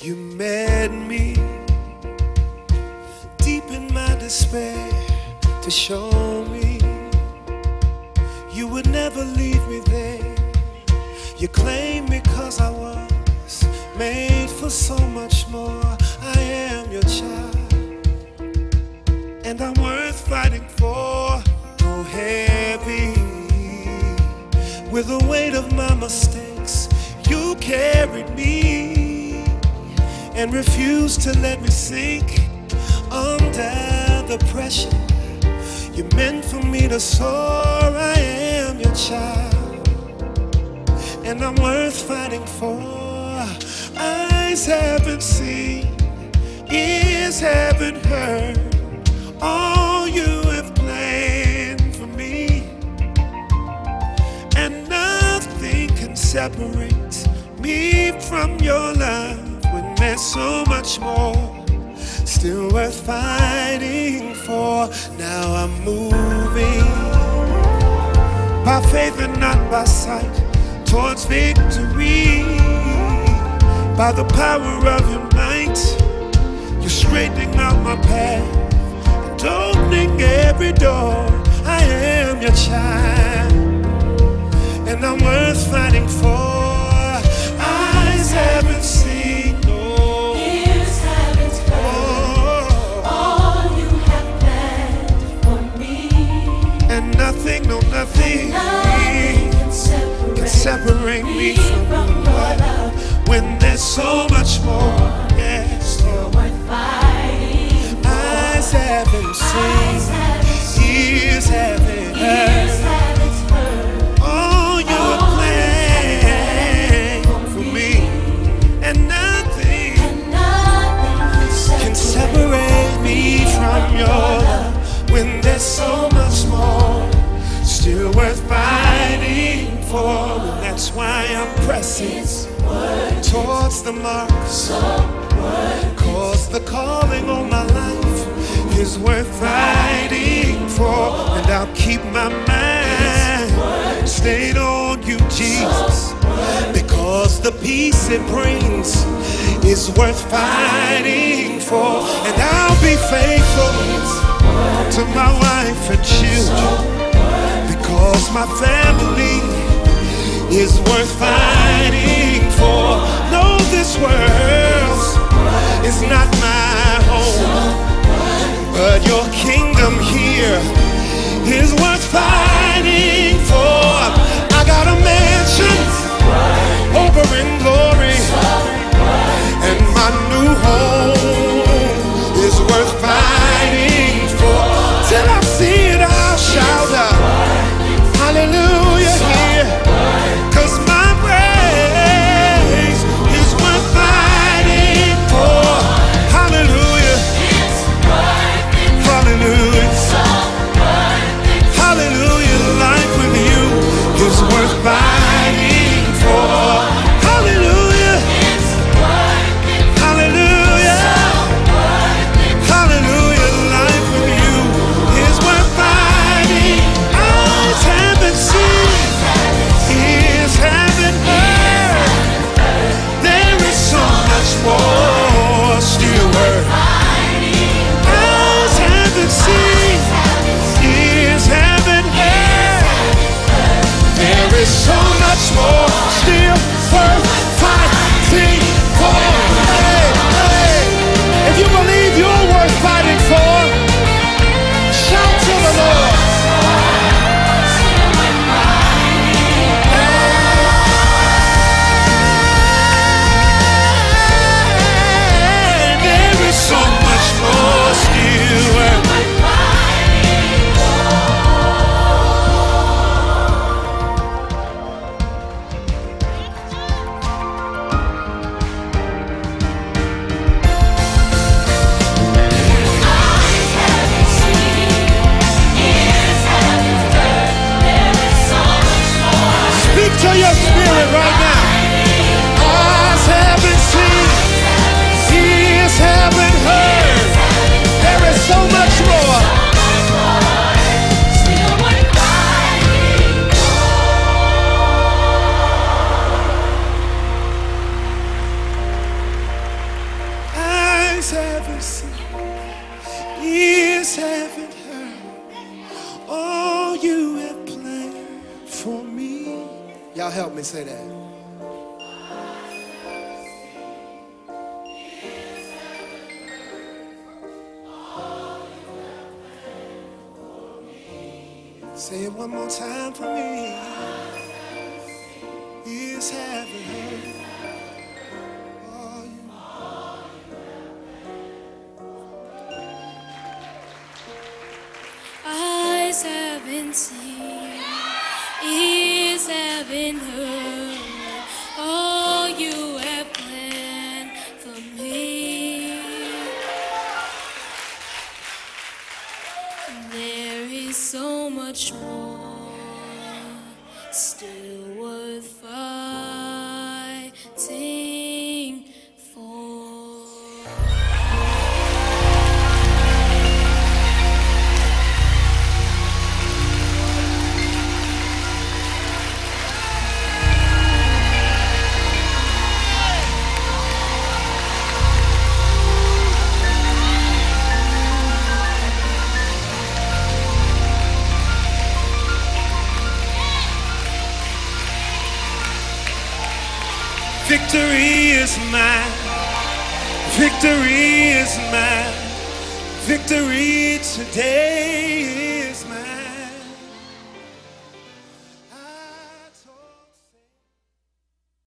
You met me deep in my despair to show me you would never leave me there. You claimed me cause I was made for so much more. I am your child, and I'm worth fighting for. Go heavy with the weight of my mistakes. You carried me and refuse to let me sink under the pressure. You meant for me to soar. I am your child, and I'm worth fighting for. Eyes haven't seen, ears haven't heard all you have planned for me, and nothing can separate me from your love there's so much more still worth fighting for. Now I'm moving by faith and not by sight towards victory. By the power of your might, you're straightening out my path and opening every door. I am your child, and nothing, no nothing Nothing can separate, can separate me from your love. When there's so much more, yes, You're worth fighting for. eyes haven't Eyes seen, haven't seen, ears haven't heard. Why I'm pressing towards the mark. Cause the calling on my life is worth fighting for, and I'll keep my mind stayed on you, Jesus. Because the peace it brings is worth fighting for, and I'll be faithful to my wife and children. Because my family is worth fighting for. No, this world is not my home, but your kingdom here is worth fighting voice. Ears haven't heard all you have planned for me. Y'all help me say that. Say it one more time for me. Ears haven't. Haven't heard all you have planned for me. There is so much more still worth fighting is mine. Victory is mine. Victory today.